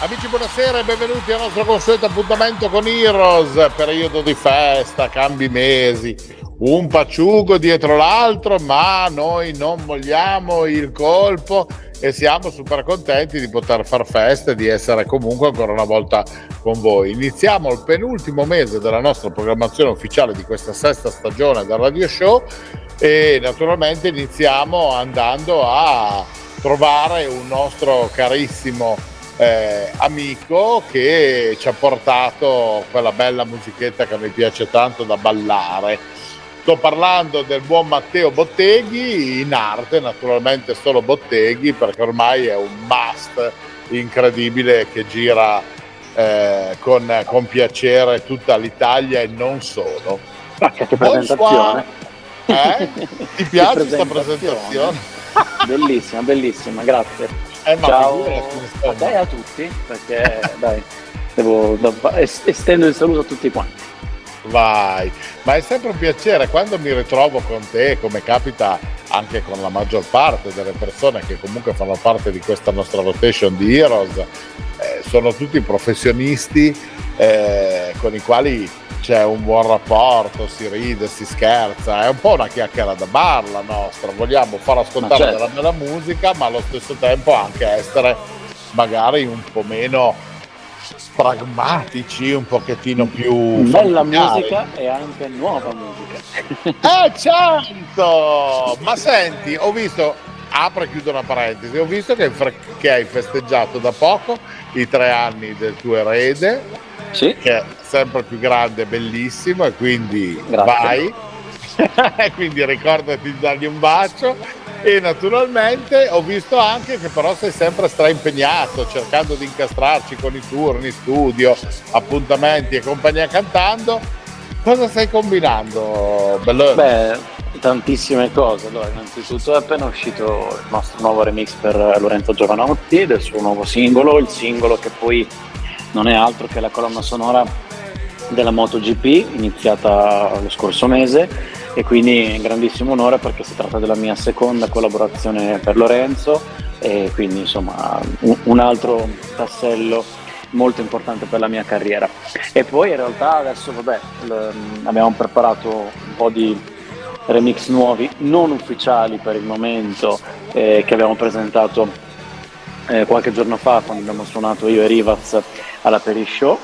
Amici buonasera e benvenuti al nostro consueto appuntamento con Heroes, periodo di festa, cambi mesi, un paciugo dietro l'altro, ma noi non vogliamo il colpo e siamo super contenti di poter far festa e di essere comunque ancora una volta con voi. Iniziamo il penultimo mese della nostra programmazione ufficiale di questa sesta stagione del Radio Show e naturalmente iniziamo andando a trovare un nostro carissimo eh, amico che ci ha portato quella bella musichetta che mi piace tanto da ballare. Sto parlando del buon Matteo Botteghi, in arte naturalmente solo Botteghi perché ormai è un must incredibile che gira eh, con, con, piacere tutta l'Italia e non solo. Che presentazione! Eh? Ti piace questa presentazione? bellissima, bellissima, grazie. Eh, Ciao. a te e a tutti, perché dai, devo, devo, estendo il saluto a tutti quanti. Vai, ma è sempre un piacere quando mi ritrovo con te, come capita anche con la maggior parte delle persone che comunque fanno parte di questa nostra rotation di Heroes, eh, sono tutti professionisti eh, con i quali c'è un buon rapporto, si ride, si scherza, è un po' una chiacchiera da bar la nostra, vogliamo far ascoltare certo. della bella musica ma allo stesso tempo anche essere magari un po' meno pragmatici, un pochettino più... Bella familiari. musica e anche nuova musica. eh certo! Ma senti, ho visto, apro e chiudo una parentesi, ho visto che, che hai festeggiato da poco i tre anni del tuo erede sì. che è sempre più grande bellissimo e quindi Grazie. vai, quindi ricordati di dargli un bacio e naturalmente ho visto anche che però sei sempre straimpegnato cercando di incastrarci con i turni, studio, appuntamenti e compagnia cantando. Cosa stai combinando, Bello? Beh, tantissime cose. Allora, innanzitutto è appena uscito il nostro nuovo remix per Lorenzo Giovanotti del suo nuovo singolo, il singolo che poi non è altro che la colonna sonora della MotoGP iniziata lo scorso mese e quindi è un grandissimo onore perché si tratta della mia seconda collaborazione per Lorenzo e quindi insomma un altro tassello molto importante per la mia carriera e poi in realtà adesso vabbè abbiamo preparato un po' di remix nuovi non ufficiali per il momento eh, che abbiamo presentato eh, qualche giorno fa quando abbiamo suonato io e Rivaz alla Peri Show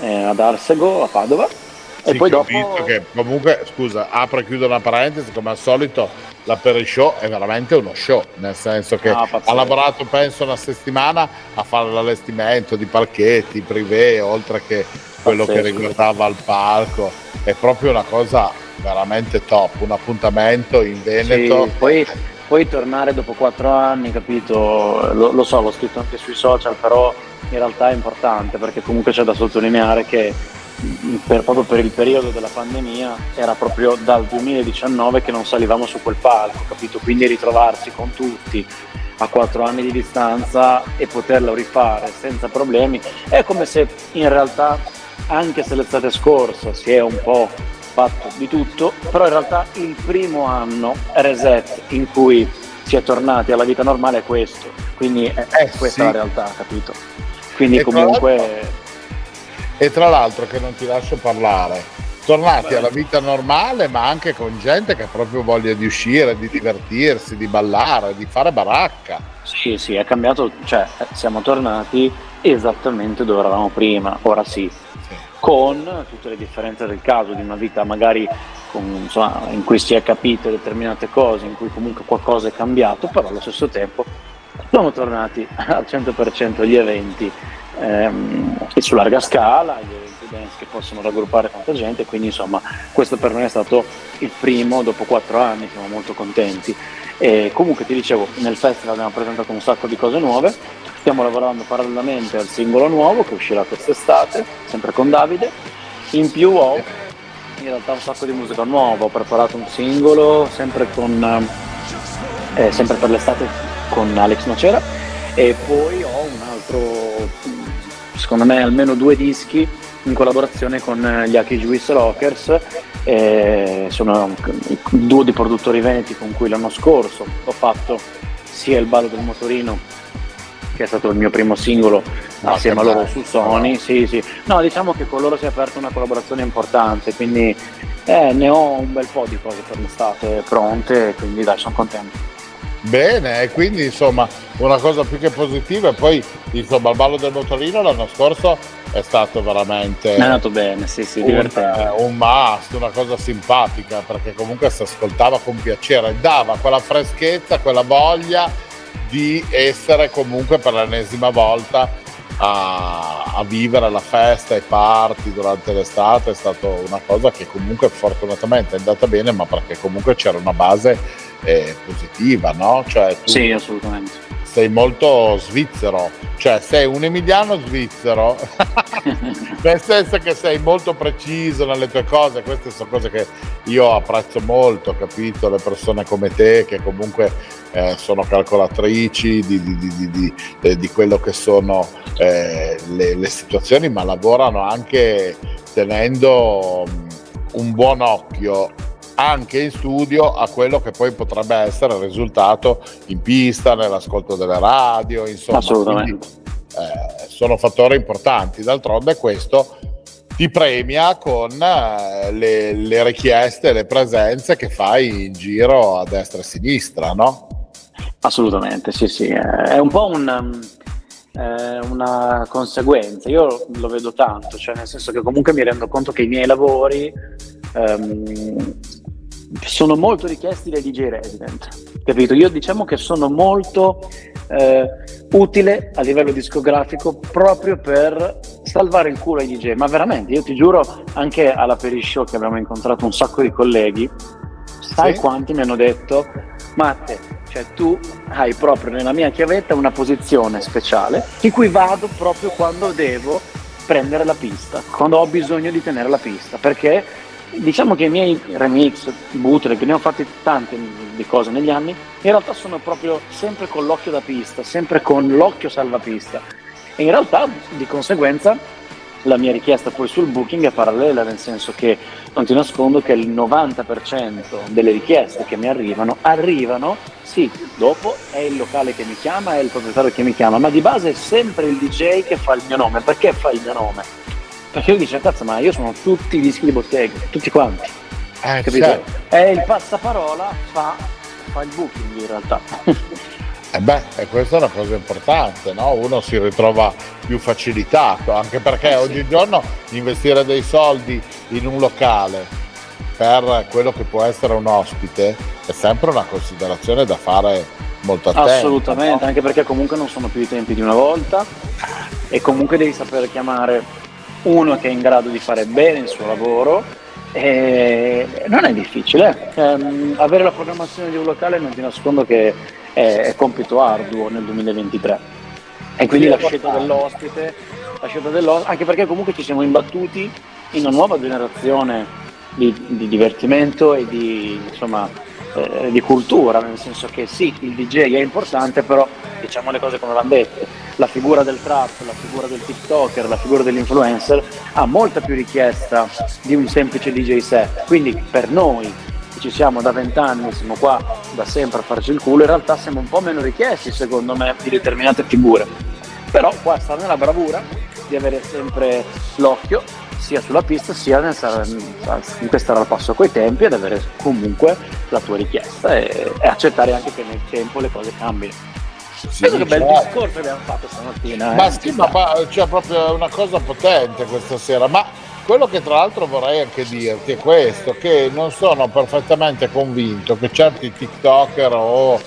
eh, ad Arsego a Padova. Sì, e poi dopo che comunque scusa apro e chiudo una parentesi come al solito la Peri Show è veramente uno show nel senso che ah, ha lavorato penso una settimana a fare l'allestimento di palchetti privé oltre che quello pazzesco. che riguardava il palco è proprio una cosa veramente top un appuntamento in Veneto sì, poi poi tornare dopo quattro anni, capito, lo, lo, so, l'ho scritto anche sui social, però in realtà è importante perché comunque c'è da sottolineare che per, proprio per il periodo della pandemia era proprio dal 2019 che non salivamo su quel palco, capito? Quindi ritrovarsi con tutti a quattro anni di distanza e poterlo rifare senza problemi è come se in realtà anche se l'estate scorsa si è un po' fatto di tutto, però in realtà il primo anno reset in cui si è tornati alla vita normale è questo, quindi è, eh, questa sì. la realtà, capito? Quindi e comunque... Tra e tra l'altro che non ti lascio parlare, tornati alla vita normale ma anche con gente che ha proprio voglia di uscire, di divertirsi, di ballare, di fare baracca. Sì, sì, è cambiato, cioè siamo tornati esattamente dove eravamo prima, ora sì, con tutte le differenze del caso, di una vita magari con, insomma, in cui si è capito determinate cose, in cui comunque qualcosa è cambiato, però allo stesso tempo siamo tornati al 100% agli eventi ehm, su larga scala, gli eventi dance che possono raggruppare tanta gente, quindi insomma questo per noi è stato il primo dopo quattro anni, siamo molto contenti. E comunque ti dicevo, nel festival abbiamo presentato un sacco di cose nuove, Stiamo lavorando parallelamente al singolo nuovo che uscirà quest'estate, sempre con Davide. In più ho in realtà un sacco di musica nuova, ho preparato un singolo sempre, con, eh, sempre per l'estate con Alex Nocera e poi ho un altro, secondo me almeno due dischi in collaborazione con gli Aki Juice Rockers, eh, sono il duo di produttori veneti con cui l'anno scorso ho fatto sia il ballo del motorino che è stato il mio primo singolo no, assieme a loro su Sony. Sì, sì. No, diciamo che con loro si è aperta una collaborazione importante, quindi eh, ne ho un bel po' di cose per l'estate pronte, quindi dai, sono contento. Bene, e quindi insomma una cosa più che positiva e poi insomma il ballo del motorino l'anno scorso è stato veramente... È andato bene, sì, sì, divertente. Un, un must, una cosa simpatica perché comunque si ascoltava con piacere, dava quella freschezza, quella voglia di essere comunque per l'ennesima volta a, a, vivere la festa e party durante l'estate è stata una cosa che comunque fortunatamente è andata bene ma perché comunque c'era una base eh, positiva no? Cioè, sì assolutamente sei molto svizzero, cioè sei un emiliano svizzero, nel senso che sei molto preciso nelle tue cose, queste sono cose che io apprezzo molto, capito? Le persone come te che comunque eh, sono calcolatrici di, di, di, di eh, quello che sono eh, le, le, situazioni, ma lavorano anche tenendo um, un buon occhio anche in studio a quello che poi potrebbe essere il risultato in pista, nell'ascolto delle radio, insomma. Assolutamente. Quindi, eh, sono fattori importanti. D'altronde questo ti premia con eh, le, le, richieste, le presenze che fai in giro a destra e a sinistra, no? Assolutamente, sì, sì. È un po' un, um, una conseguenza. Io lo vedo tanto, cioè nel senso che comunque mi rendo conto che i miei lavori um, sono molto richiesti dai DJ resident, capito? Io diciamo che sono molto eh, utile a livello discografico proprio per salvare il culo ai DJ, ma veramente, io ti giuro, anche alla Peri Show che abbiamo incontrato un sacco di colleghi, sai sì? quanti mi hanno detto, Matte, cioè tu hai proprio nella mia chiavetta una posizione speciale in cui vado proprio quando devo prendere la pista, quando ho bisogno di tenere la pista, perché diciamo che i miei remix, bootleg, ne ho fatti tante di cose negli anni, in realtà sono proprio sempre con l'occhio da pista, sempre con l'occhio salvapista. E in realtà, di conseguenza, la mia richiesta poi sul booking è parallela, nel senso che non ti nascondo che il 90% delle richieste che mi arrivano, arrivano, sì, dopo è il locale che mi chiama, è il proprietario che mi chiama, ma di base è sempre il DJ che fa il mio nome. Perché fa il mio nome? Perché io dice, cazzo, ma io sono tutti i dischi di bottega, tutti quanti. Eh, capito? Certo. E il passaparola fa, fa il booking in realtà. E eh beh, e questa è una cosa importante, no? Uno si ritrova più facilitato, anche perché eh sì. oggigiorno investire dei soldi in un locale per quello che può essere un ospite è sempre una considerazione da fare molto attenta. Assolutamente, no? anche perché comunque non sono più i tempi di una volta e comunque devi sapere chiamare uno che è in grado di fare bene il suo lavoro. Non è difficile, eh. avere la programmazione di un locale non ti nascondo che è, è compito arduo nel 2023 e quindi la scelta dell'ospite, la scelta dell'ospite, anche perché comunque ci siamo imbattuti in una nuova generazione di, di divertimento e di, insomma, eh, di cultura, nel senso che sì, il DJ è importante, però diciamo le cose come vanno dette, la figura del trap, la figura del TikToker, la figura dell'influencer ha molta più richiesta di un semplice DJ set. Quindi per noi che ci siamo da vent'anni, siamo qua da sempre a farci il culo, in realtà siamo un po' meno richiesti secondo me di determinate figure. Però qua sta nella bravura di avere sempre l'occhio sia sulla pista sia nel stare al passo coi tempi ed avere comunque la tua richiesta e, e accettare anche che nel tempo le cose cambino. Sì, Penso che bel certo. discorso abbiamo fatto stamattina. Ma eh? sì, ma c'è cioè, proprio una cosa potente questa sera. Ma quello che tra l'altro vorrei anche dirti è questo, che non sono perfettamente convinto che certi TikToker o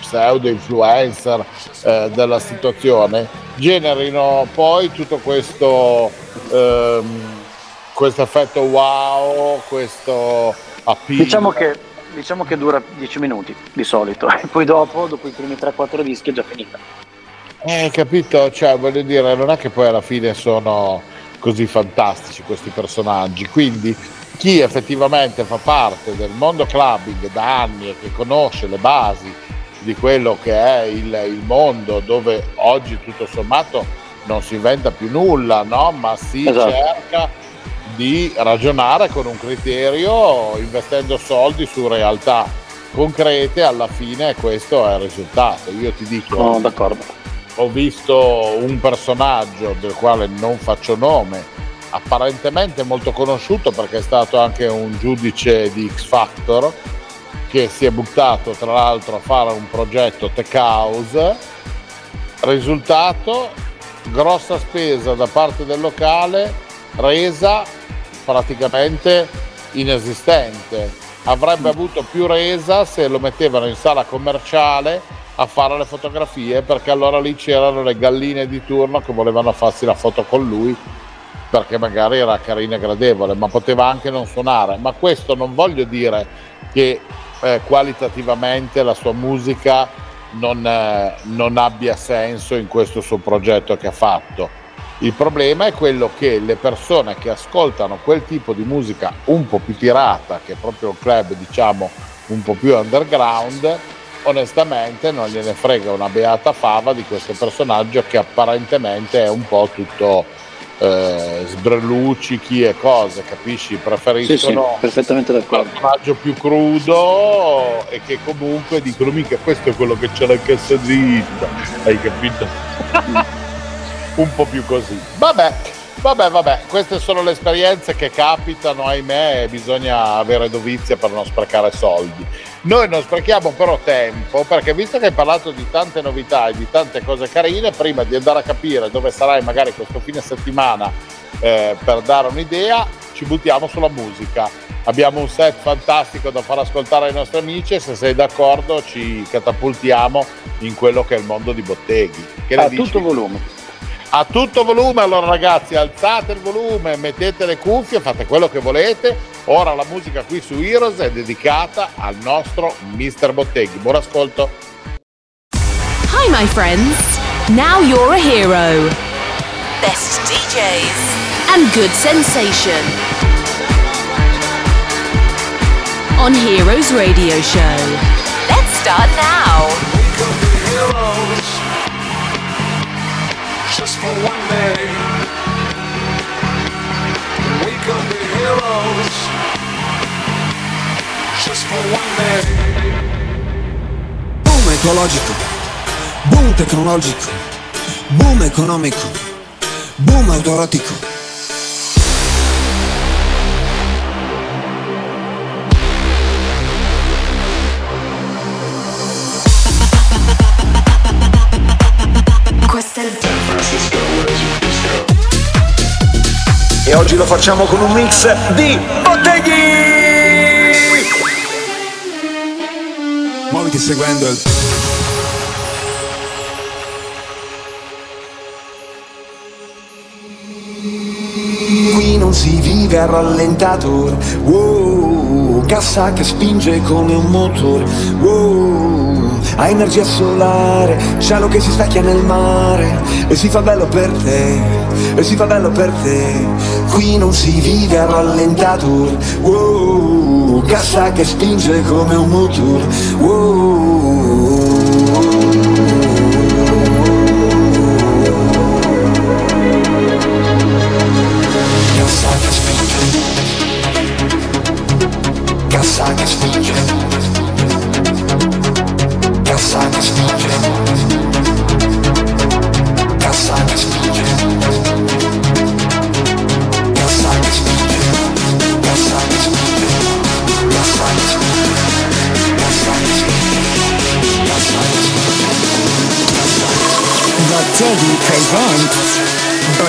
pseudo influencer eh, della situazione generino poi tutto questo ehm, questo effetto wow, questo appeal. Diciamo che diciamo che dura 10 minuti di solito, e poi dopo, dopo i primi 3-4 dischi è già finita. Eh, capito, cioè voglio dire, non è che poi alla fine sono così fantastici questi personaggi. Quindi chi effettivamente fa parte del mondo clubbing da anni e che conosce le basi di quello che è il, il mondo dove oggi tutto sommato non si inventa più nulla, no? ma si esatto. cerca di ragionare con un criterio investendo soldi su realtà concrete, alla fine questo è il risultato. Io ti dico, oh, d'accordo. ho visto un personaggio del quale non faccio nome, apparentemente molto conosciuto perché è stato anche un giudice di X Factor, che si è buttato tra l'altro a fare un progetto Tech House. Risultato, grossa spesa da parte del locale, resa praticamente inesistente. Avrebbe avuto più resa se lo mettevano in sala commerciale a fare le fotografie perché allora lì c'erano le galline di turno che volevano farsi la foto con lui perché magari era carina e gradevole ma poteva anche non suonare. Ma questo non voglio dire che eh, qualitativamente la sua musica non, eh, non abbia senso in questo suo progetto che ha fatto il problema è quello che le persone che ascoltano quel tipo di musica un po' più tirata, che è proprio un club diciamo un po' più underground, onestamente non gliene frega una beata fava di questo personaggio che apparentemente è un po' tutto eh, sbreluccichi e cose, capisci? Preferiscono sì, sì, un personaggio più crudo e che comunque dicono mica questo è quello che c'è la cassa zitta, hai capito? un po' più così. Vabbè, vabbè, vabbè, queste sono le esperienze che capitano, ahimè, e bisogna avere dovizia per non sprecare soldi. Noi non sprechiamo però tempo perché visto che hai parlato di tante novità e di tante cose carine, prima di andare a capire dove sarai magari questo fine settimana eh, per dare un'idea, ci buttiamo sulla musica. Abbiamo un set fantastico da far ascoltare ai nostri amici e se sei d'accordo ci catapultiamo in quello che è il mondo di botteghi. Che a tutto volume a tutto volume. Allora ragazzi, alzate il volume, mettete le cuffie, fate quello che volete. Ora la musica qui su Heroes è dedicata al nostro Mr. Botteghi. Buon ascolto. Hi my friends. Now you're a hero. Best DJs and good sensation. On Heroes Radio Show. Let's start now. Just for one day. We could be heroes just for one day. Boom ecologico, boom tecnologico, boom economico, boom autorotico. E oggi lo facciamo con un mix di Botteghi! Muoviti seguendo il... Qui non si vive a rallentato, wow, cassa che spinge come un motore, wow a energia solare, cielo che si specchia nel mare e si fa bello per te, e si fa bello per te. Qui non si vive a rallentato, wow, cassa che spinge come un motore, wow.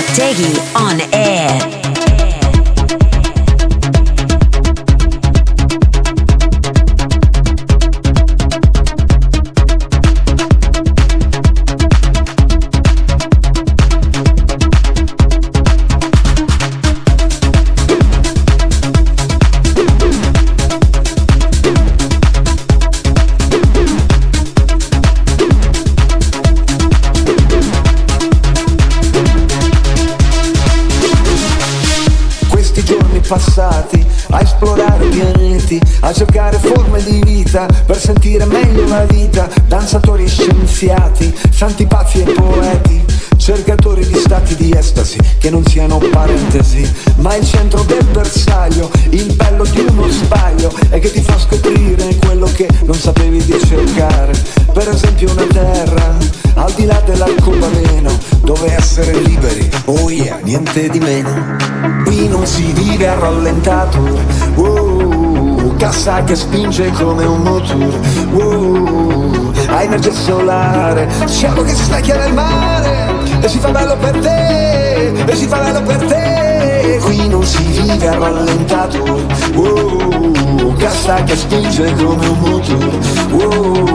Botteghi on pazzi e poeti, cercatori di stati di estasi che non siano parentesi, ma il centro del bersaglio, il bello di uno sbaglio e che ti fa scoprire quello che non sapevi di cercare. Per esempio una terra al di là dell'arcobaleno, dove essere liberi, oh yeah, niente di meno. Qui non si vive a rallentato, oh, cassa che spinge come un motore, oh, a energia solare, siamo che si stacchia nel mare e si fa bello per te, e si fa bello per te. Qui non si vive a rallentato, oh, cassa che spinge come un motore, oh.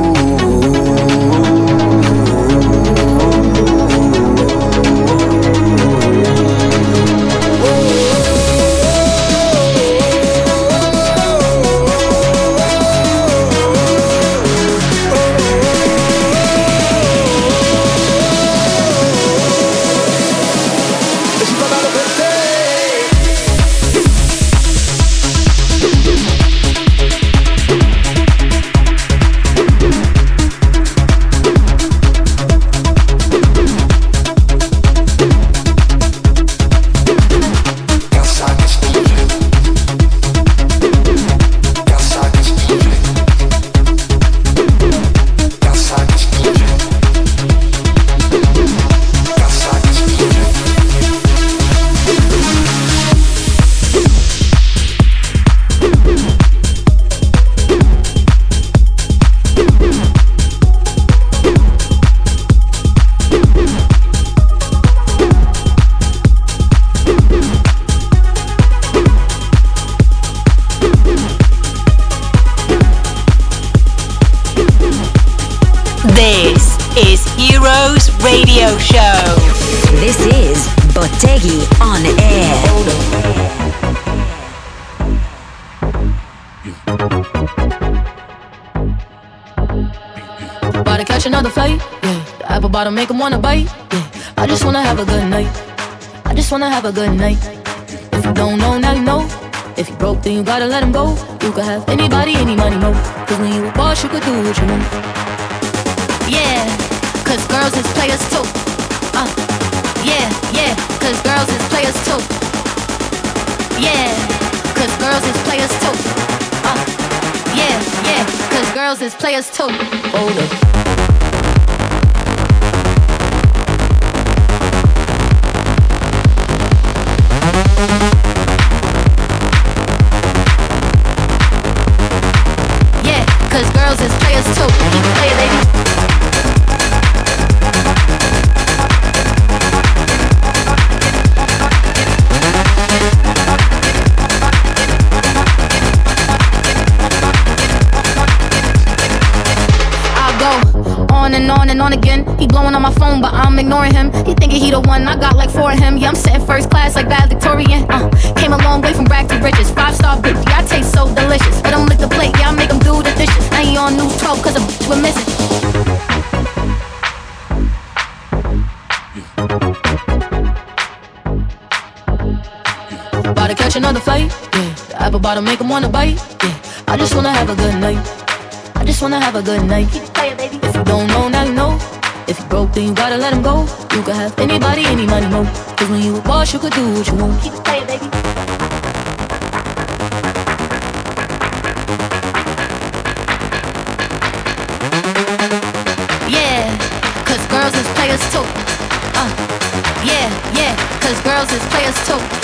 Bottom, make them wanna bite. Yeah, I just wanna have a good night. I just wanna have a good night. If you don't know, now you know. If you broke, then you gotta let him go. You could have anybody, any money, no. Cause when you a boss, you could do what you want. Yeah, cause girls is players too. Uh, yeah, yeah, cause girls is players too. Yeah, cause girls is players too. Uh, yeah, yeah, cause girls is players too. Hold up. Blowing on my phone, but I'm ignoring him. He thinking he the one, I got like four of him. Yeah, I'm sitting first class like valedictorian. Uh, came a long way from rag to riches. Five star bitch, yeah, I taste so delicious. Let him lick the plate, yeah, I make him do the dishes. Now he on news 12 cause a bitch we're missing. About to catch another fight, yeah. The apple bottom make him wanna bite, yeah. I just wanna have a good night. I just wanna have a good night. If you don't know, now you know. If you broke, then you gotta let him go. You could have anybody, any money, no. Cause when you a boss, you could do what you want. Keep it playing, baby. Yeah, cause girls is players too. Uh, yeah, yeah, cause girls is players too.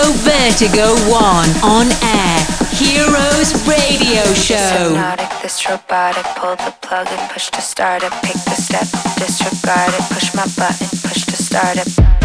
Vertigo Vertigo 1 on air. Heroes Radio Show. Hypnotic, this robotic. Pull the plug and push to start it. Pick the step, disregard it. Push my button, push to start it.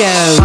Show.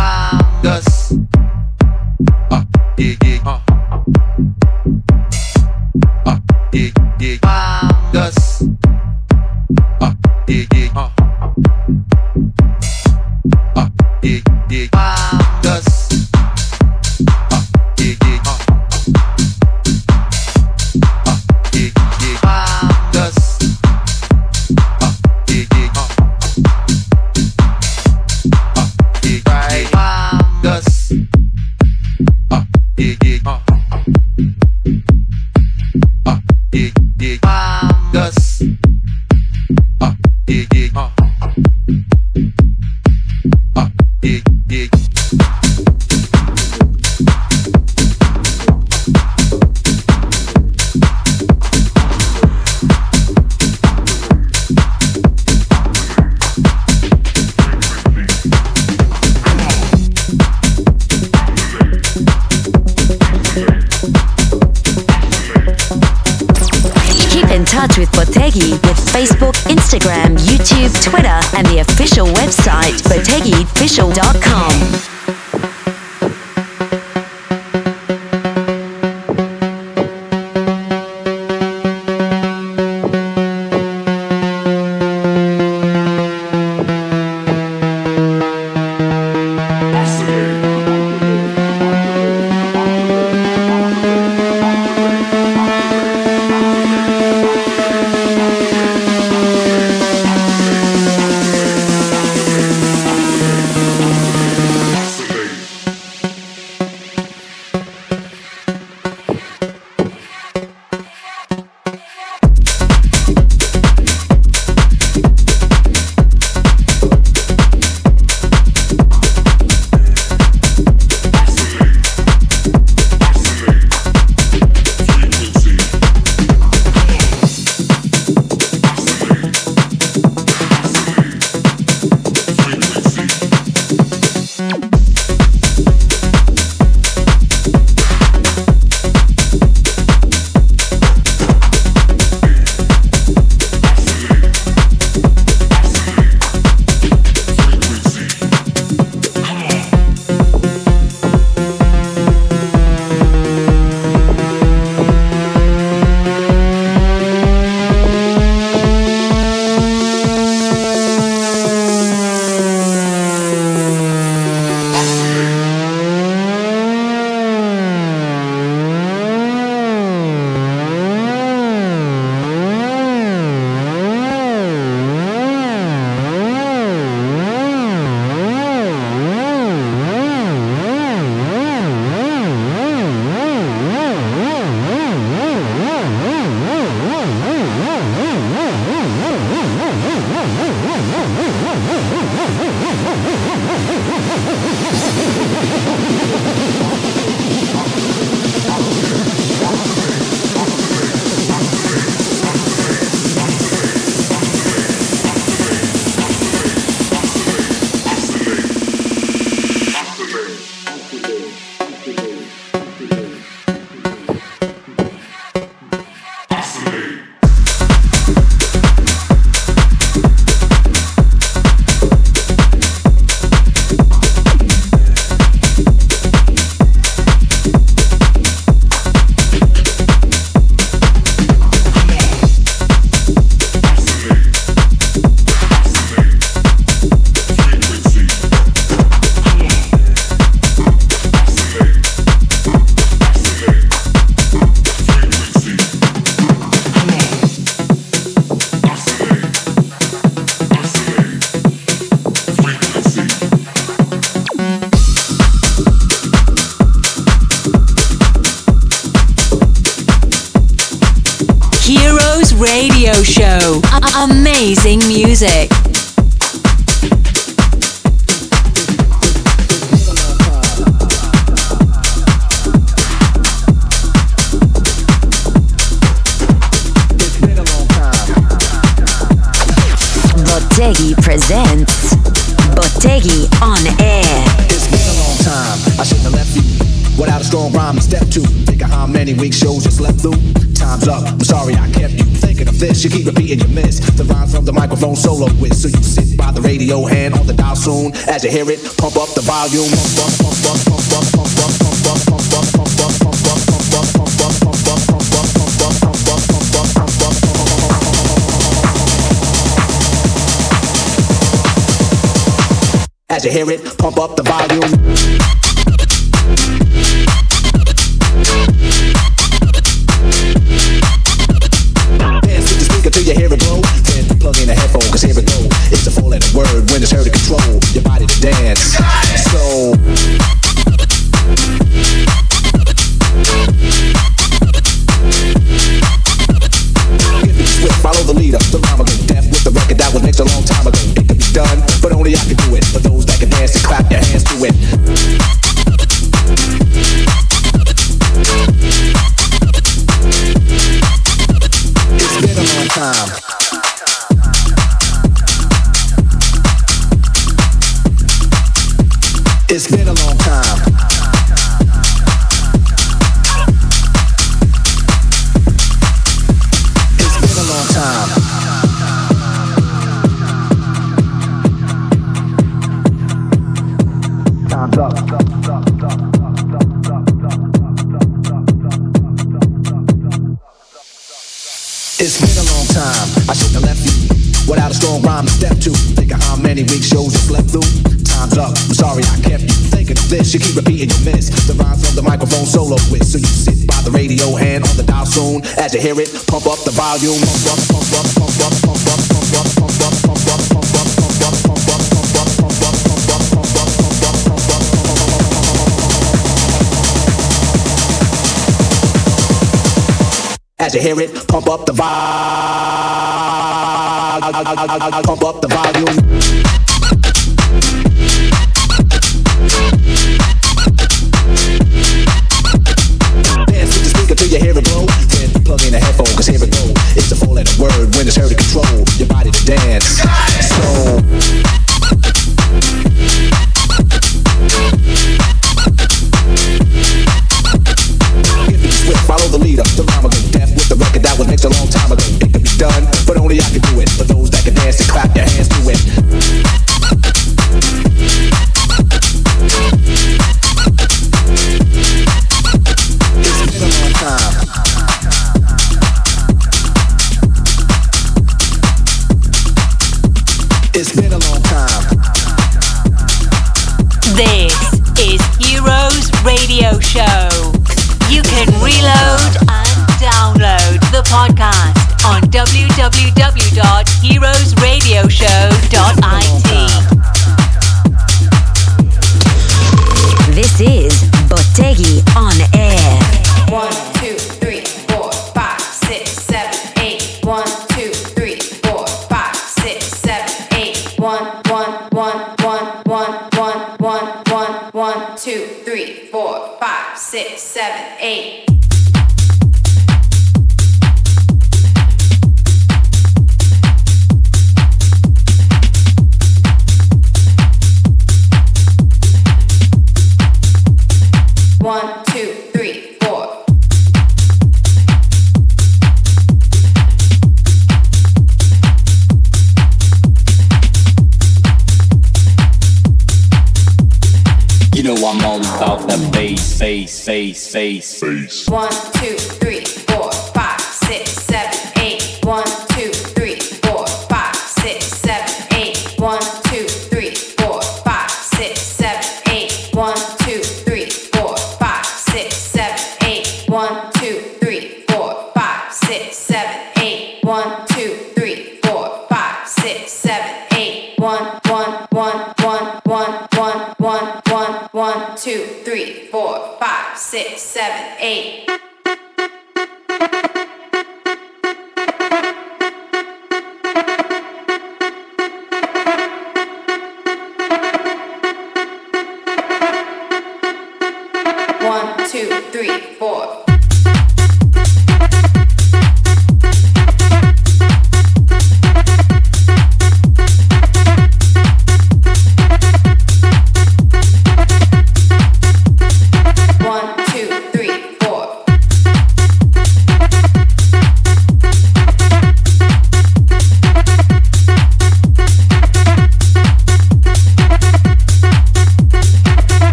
Radio Show. A- amazing music. Bottegi presents Bottegi on air. It's been a long time. I shouldn't have left you without a strong rhyme step to. Think of how many weeks shows you slept through. This. You keep repeating your miss. The rhyme from the microphone solo with. So you sit by the radio, hand on the dial soon. As you hear it, pump up the volume. Pump up, hear it, pump up, the up, It's been a long time. It's been a long time. It's been a long time. I shouldn't have left you without a strong rhyme to step to. Think of how many weeks shows you slept through. Time's up. I'm sorry I kept you thinking of this. You keep repeating your miss. The rhyme from the microphone solo with. So you sit by the radio, hand on the dial soon. As you hear it, pump up the volume. Pump up, pump up, pump up, pump up, pump up, pump up, pump up, pump up, pump up, pump up, pump up, pump up, pump up, pump up, pump up, pump up, As you hear it, pump up the volume. Pump up the volume. It's is out of control can reload and download the podcast on www.heroesradio.it. face, face, face, face. One, two. Six, seven, eight.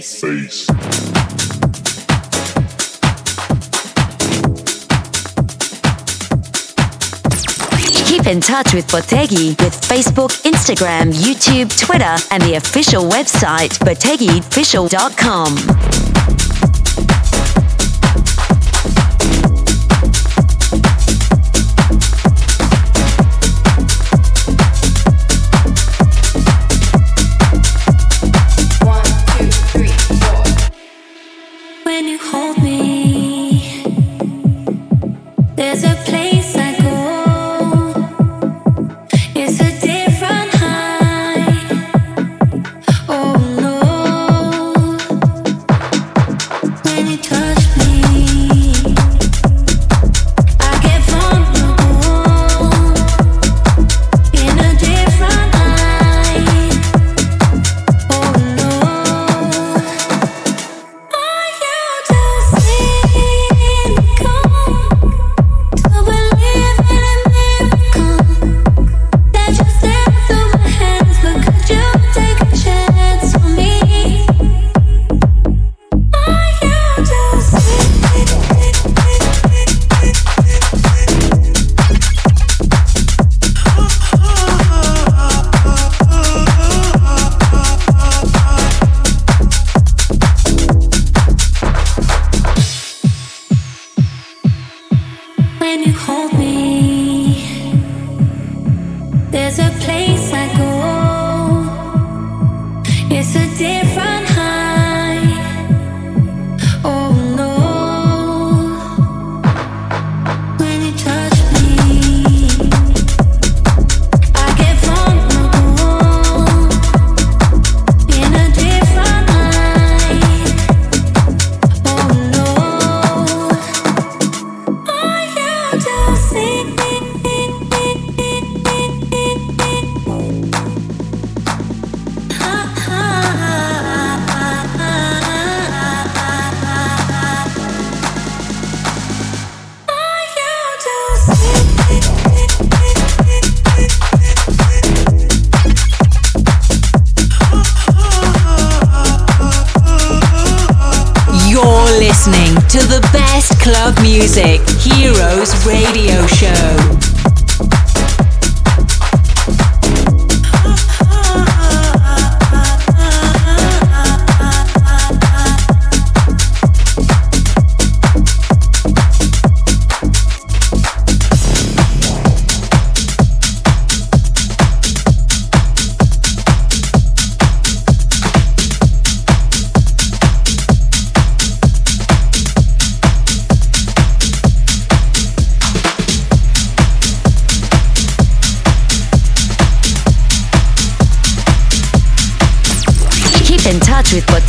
face. face. Keep in touch with Botegi with Facebook, Instagram, YouTube, Twitter, and the official website, botegiofficial.com.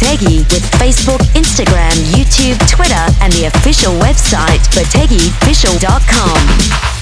With Facebook, Instagram, YouTube, Twitter, and the official website, botegifficial.com.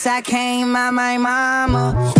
since I came out my mama.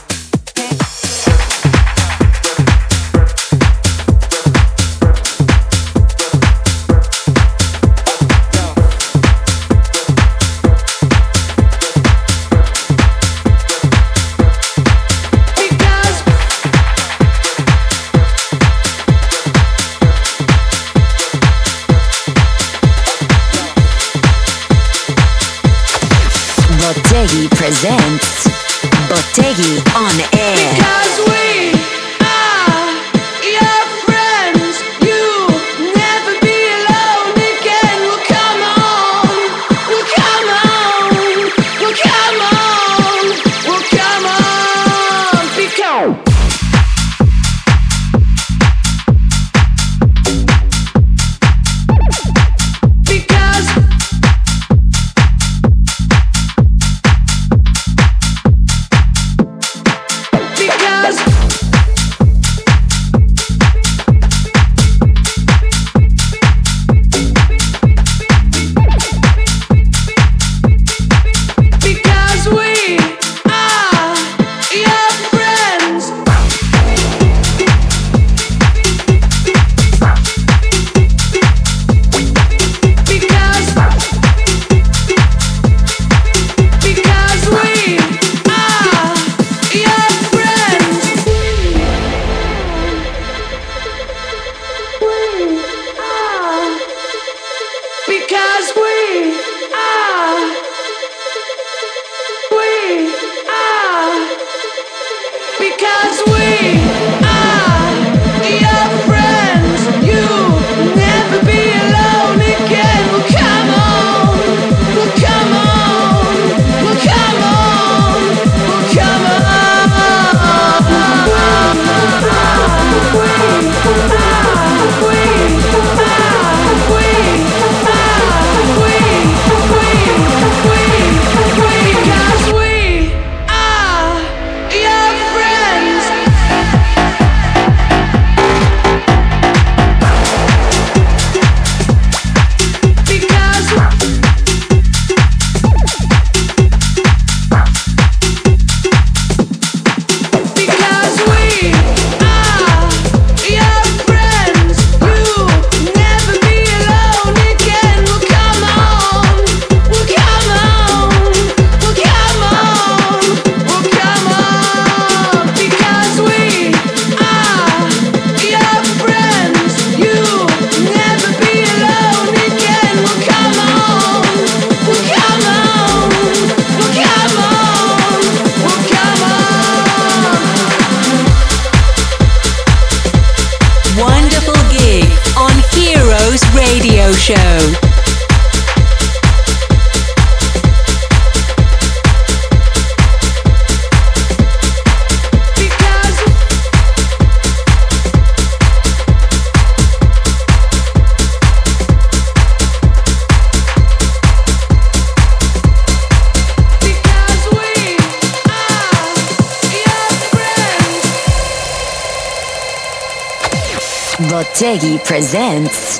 presents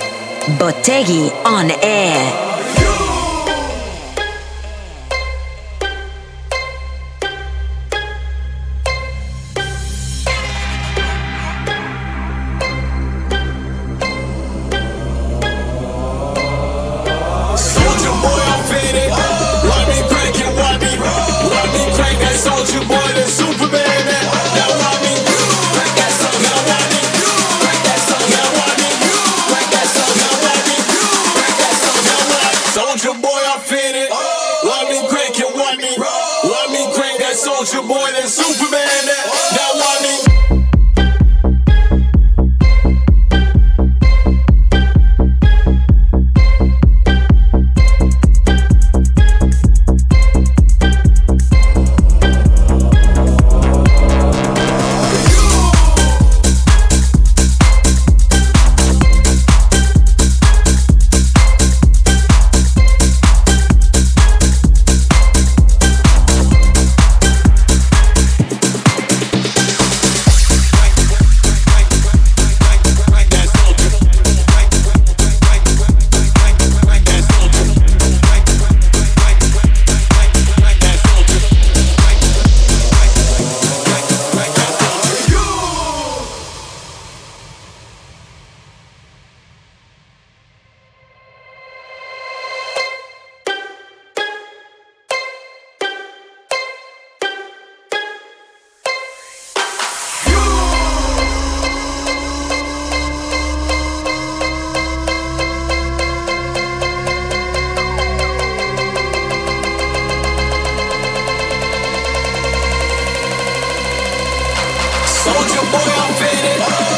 Bottegi on Air. Soldier boy, I'm fitted.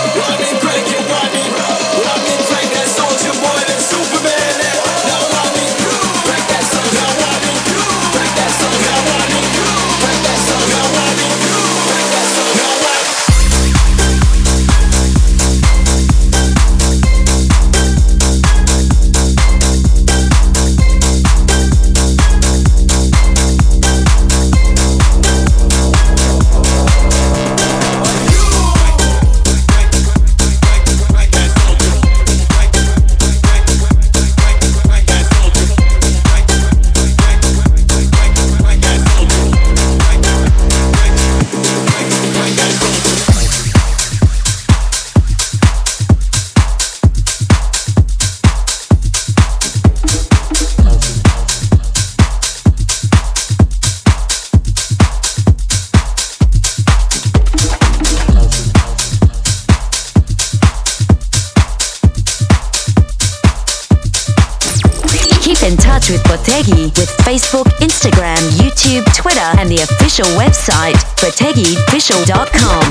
official website, bategifficial.com.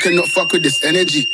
cannot fuck with this energy.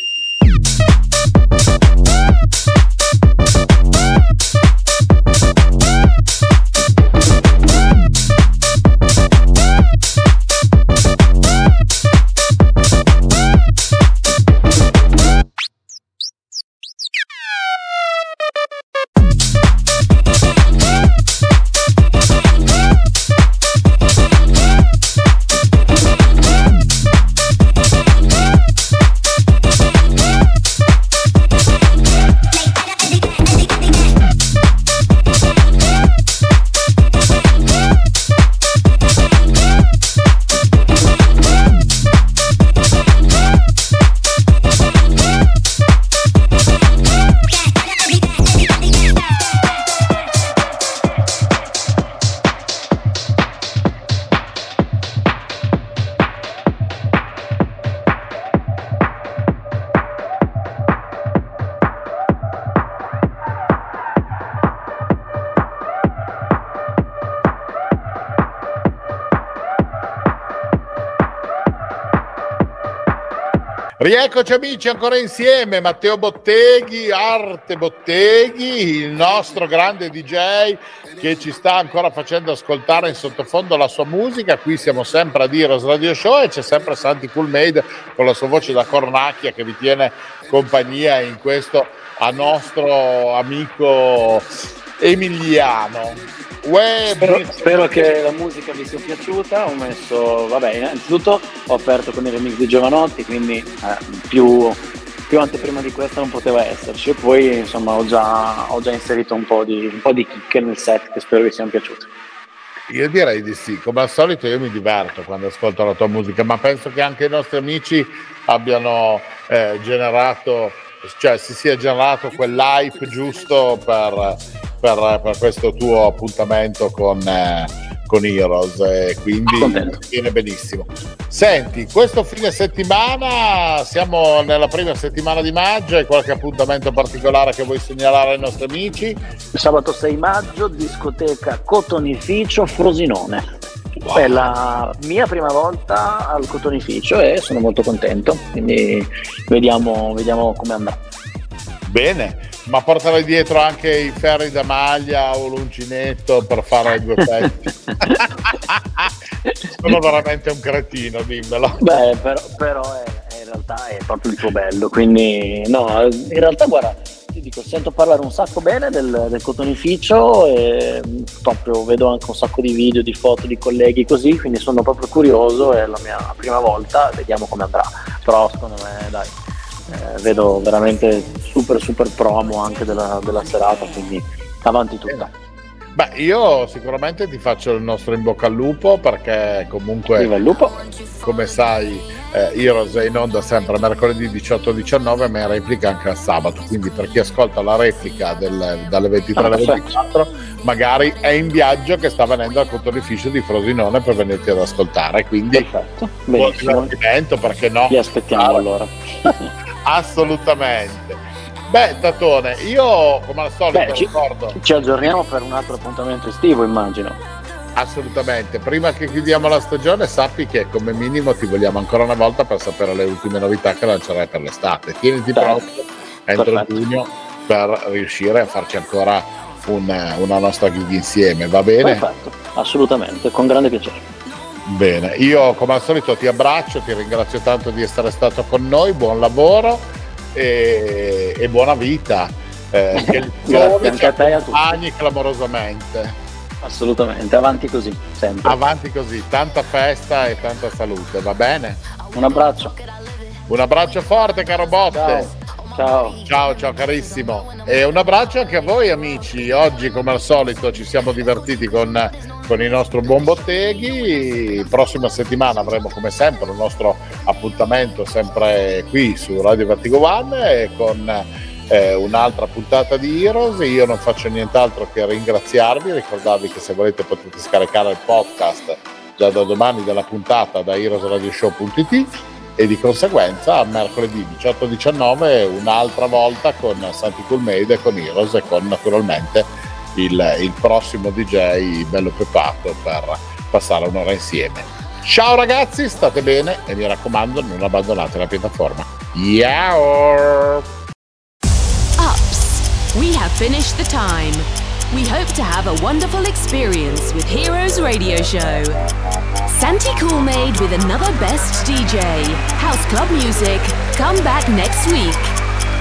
Rieccoci amici ancora insieme, Matteo Botteghi, Arte Botteghi, il nostro grande DJ che ci sta ancora facendo ascoltare in sottofondo la sua musica. Qui siamo sempre a Diros Radio Show e c'è sempre Santi Coolmade con la sua voce da cornacchia che vi tiene compagnia in questo a nostro amico Emiliano. Spero, spero che la musica vi sia piaciuta. Ho messo, vabbè, innanzitutto ho aperto con il remix di Giovanotti, quindi eh, più, più anteprima di questa non poteva esserci. E poi insomma ho già, ho già inserito un po' di, un po' di chicche nel set che spero vi siano piaciute. Io direi di sì, come al solito io mi diverto quando ascolto la tua musica, ma penso che anche i nostri amici abbiano eh, generato, cioè si sia generato quell'hype giusto per, per- per questo tuo appuntamento con, eh, con Heroes e quindi viene benissimo. Senti, questo fine settimana siamo nella prima settimana di maggio, hai qualche appuntamento particolare che vuoi segnalare ai nostri amici? Sabato 6 maggio, discoteca Cotonificio Frosinone. È la mia prima volta al Cotonificio e sono molto contento, quindi vediamo, vediamo come andrà. Bene, ma portare dietro anche i ferri da maglia o l'uncinetto per fare due pezzi. Sono veramente un cretino, dimmelo. Beh, però, però è- è in realtà è proprio il tuo bello, quindi no, in realtà guarda, ti dico, sento parlare un sacco bene del, del cotonificio e mm, proprio vedo anche un sacco di video, di foto di colleghi così, quindi sono proprio curioso, è la mia prima volta, vediamo come andrà, però secondo me dai, eh, vedo veramente super super promo anche della, della serata, quindi avanti tutta. Beh, io sicuramente ti faccio il nostro in bocca al lupo perché comunque, lupo. come sai, eh, Heroes è in onda sempre mercoledì 18-19, ma in replica anche al sabato. Quindi per chi ascolta la replica del- dalle 23 alle Ah, perfetto. 24, magari è in viaggio che sta venendo al contonificio di Frosinone per venirti ad ascoltare. Quindi buon benissimo. divertimento, perché no? Vi aspettiamo allora. Assolutamente. Beh, Tatone, io come al solito Beh, ci, ricordo. ci aggiorniamo per un altro appuntamento estivo, immagino. Assolutamente, prima che chiudiamo la stagione sappi che come minimo ti vogliamo ancora una volta per sapere le ultime novità che lancerai per l'estate. Tieniti pronto entro giugno per riuscire a farci ancora un- una nostra gig insieme, va bene? Perfetto, assolutamente, con grande piacere. Bene, io come al solito ti abbraccio, ti ringrazio tanto di essere stato con noi, buon lavoro e, e buona vita. Eh, che il Grazie anche a te a tutti. clamorosamente. Assolutamente, avanti così, sempre. Avanti così, tanta festa e tanta salute, va bene? Un abbraccio. Un abbraccio forte, caro Botte. Ciao. Ciao, ciao carissimo. E un abbraccio anche a voi amici. Oggi come al solito ci siamo divertiti con, con il nostro buon Botteghi. Prossima settimana avremo come sempre il nostro appuntamento sempre qui su Radio Vertigo One con eh, un'altra puntata di Heroes. Io non faccio nient'altro che ringraziarvi, ricordarvi che se volete potete scaricare il podcast già da domani della puntata da heroesradioshow.it e di conseguenza mercoledì 18-19 un'altra volta con Santi Coolmade con Heroes e con naturalmente il, il prossimo DJ bello pepato per passare un'ora insieme. Ciao ragazzi, state bene e mi raccomando non abbandonate la piattaforma. Ciao! Ups, we have finished the time. We hope to have a wonderful experience with Heroes Radio Show. Santi Coolmade with another best DJ. House Club Music. Come back next week.